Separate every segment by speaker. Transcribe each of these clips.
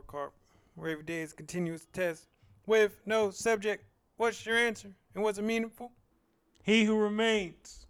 Speaker 1: scorecard, where every day is continuous test with no subject. What's your answer? And was it meaningful? He who remains.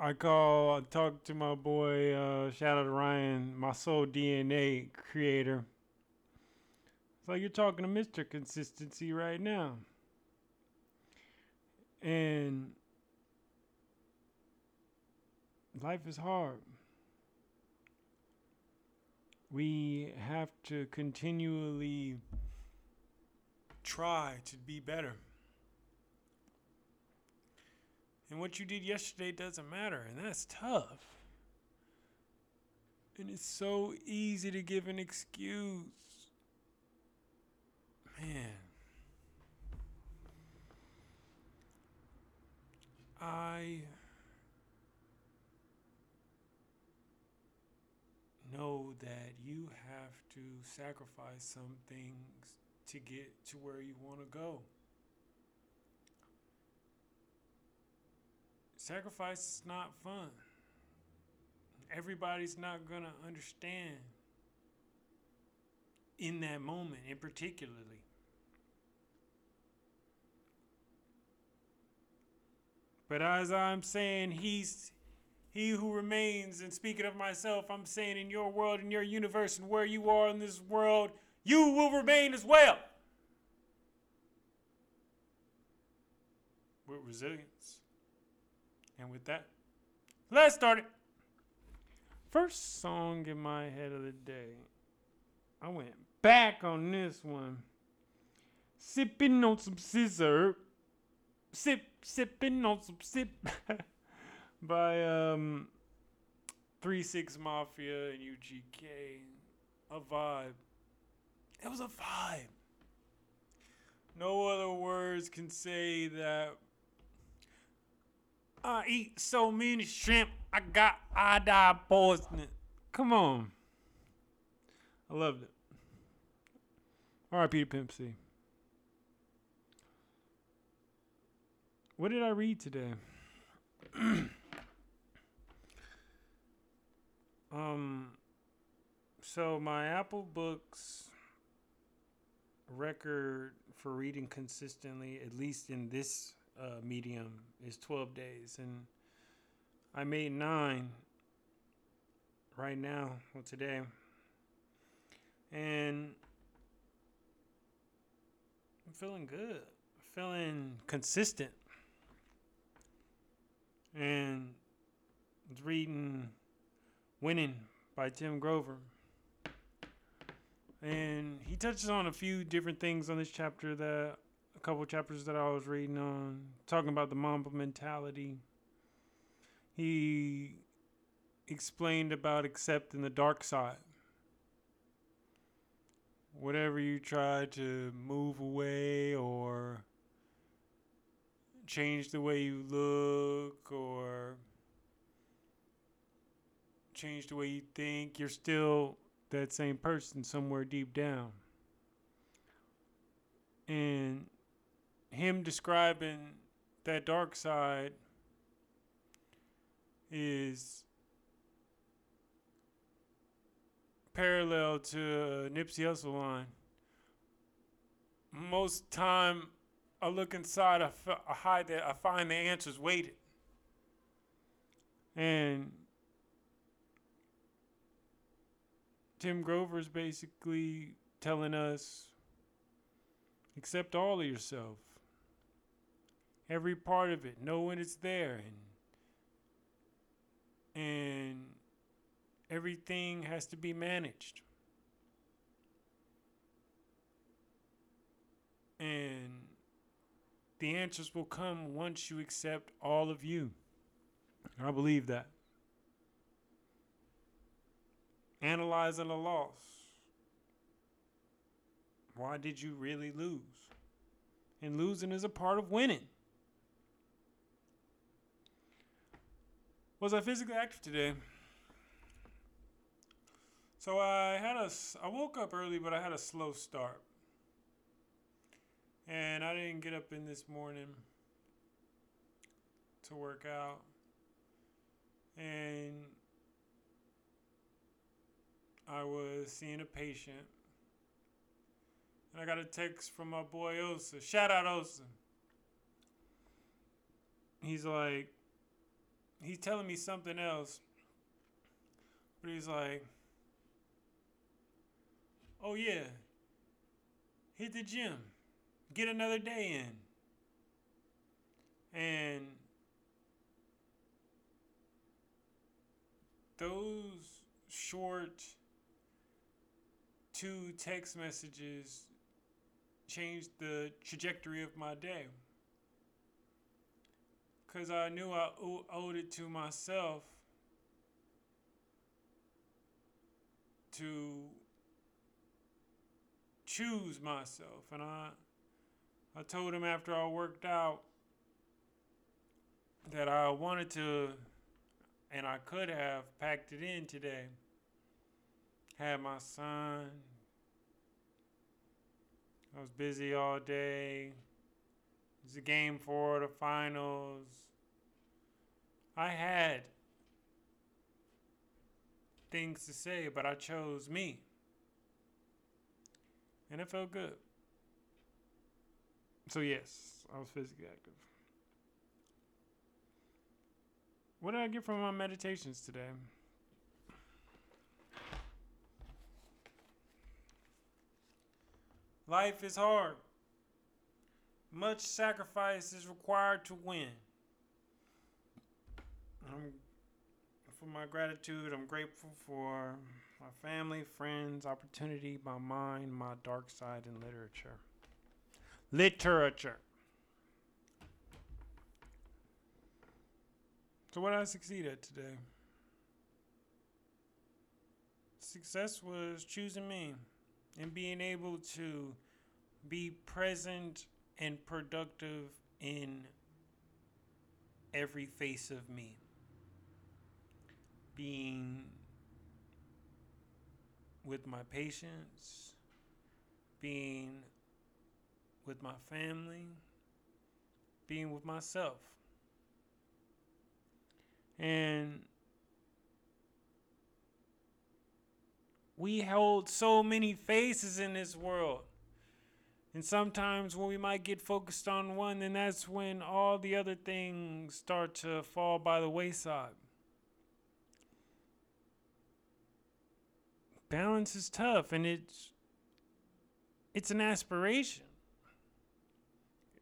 Speaker 1: I call, I talk to my boy, uh, shout out to Ryan, my soul DNA creator. It's like you're talking to Mr. Consistency right now. And life is hard. We have to continually try to be better. And what you did yesterday doesn't matter, and that's tough. And it's so easy to give an excuse. Man. I that you have to sacrifice some things to get to where you want to go. Sacrifice is not fun. Everybody's not going to understand in that moment, in particularly. But as I'm saying, he's he who remains, and speaking of myself, I'm saying in your world, in your universe, and where you are in this world, you will remain as well. With resilience. And with that, let's start it. First song in my head of the day. I went back on this one. Sipping on some sizzurp. Sip, sipping on some sip. by um, Three Six Mafia and UGK. A vibe. It was a vibe. No other words can say that. I eat so many shrimp, I got iodine poisoning. Come on. I loved it. R.I.P. Pimp C. What did I read today? Um, so my Apple Books record for reading consistently, at least in this uh, medium, is 12 days, and I made nine right now, well today, and I'm feeling good, I'm feeling consistent, and reading Winning by Tim Grover. And he touches on a few different things on this chapter that a couple chapters that I was reading on, talking about the Mamba mentality. He explained about accepting the dark side. Whatever you try to move away or change the way you look or change the way you think, you're still that same person somewhere deep down. And him describing that dark side is parallel to Nipsey Hussle line. Most time, I look inside, I, f- I hide that, I find the answers waiting. And Tim Grover's basically telling us accept all of yourself. Every part of it. Know when it's there and and everything has to be managed. And the answers will come once you accept all of you. I believe that analyzing a loss. Why did you really lose? And losing is a part of winning. Was I physically active today? So I had a I woke up early, but I had a slow start. And I didn't get up in this morning to work out. And I was seeing a patient. And I got a text from my boy Osa. Shout out Osa. He's like, he's telling me something else. But he's like, oh yeah, hit the gym, get another day in. And those short two text messages changed the trajectory of my day. Because I knew I owed it to myself to choose myself. And I, I told him after I worked out that I wanted to, and I could have packed it in today. Had my son. I was busy all day. It was a game for the finals. I had things to say, but I chose me. And it felt good. So, yes, I was physically active. What did I get from my meditations today? Life is hard. Much sacrifice is required to win. I'm, for my gratitude, I'm grateful for my family, friends, opportunity, my mind, my dark side, and literature. Literature. So, what did I succeed at today? Success was choosing me and being able to be present and productive in every face of me. Being with my patients, being with my family, being with myself. And we hold so many faces in this world. And sometimes when we might get focused on one, then that's when all the other things start to fall by the wayside. balance is tough and it's it's an aspiration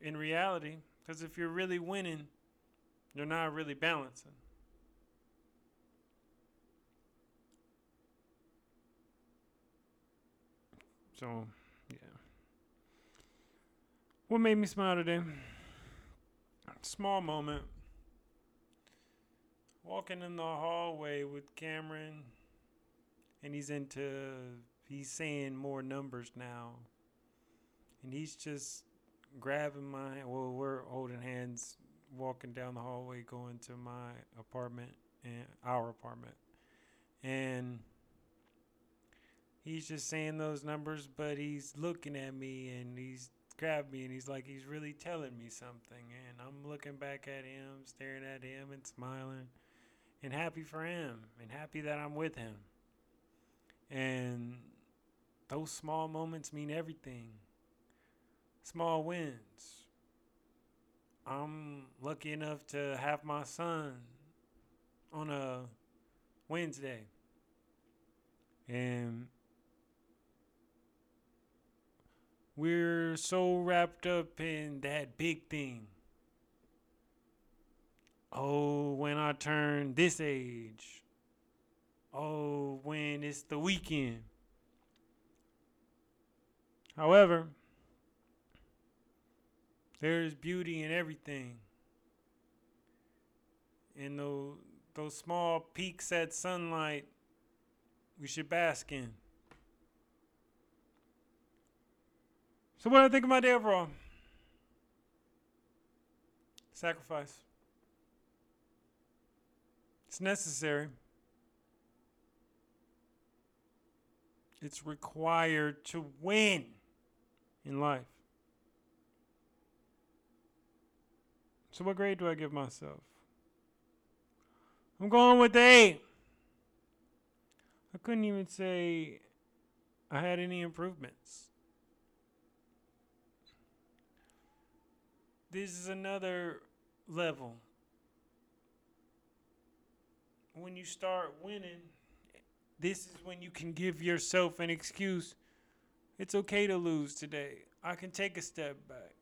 Speaker 1: in reality because if you're really winning you're not really balancing so yeah. What made me smile today? Small moment. Walking in the hallway with cameron and he's into he's saying more numbers now. And he's just grabbing my well we're holding hands walking down the hallway going to my apartment and our apartment. And he's just saying those numbers but he's looking at me and he's grabbed me and he's like he's really telling me something and i'm looking back at him staring at him and smiling and happy for him and happy that i'm with him and those small moments mean everything. Small wins. I'm lucky enough to have my son on a Wednesday. And we're so wrapped up in that big thing. Oh, when I turn this age, oh, when it's the weekend. However, there is beauty in everything. In those, those small peaks at sunlight, we should bask in. So, what do I think of my day overall? Sacrifice. It's necessary. It's required to win in life. So, what grade do I give myself? I'm going with eight. I couldn't even say I had any improvements. This is another level. When you start winning, this is when you can give yourself an excuse. It's okay to lose today. I can take a step back.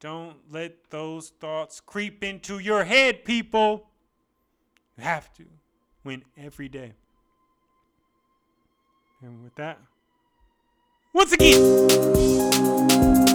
Speaker 1: Don't let those thoughts creep into your head, people. You have to win every day. And with that, once again.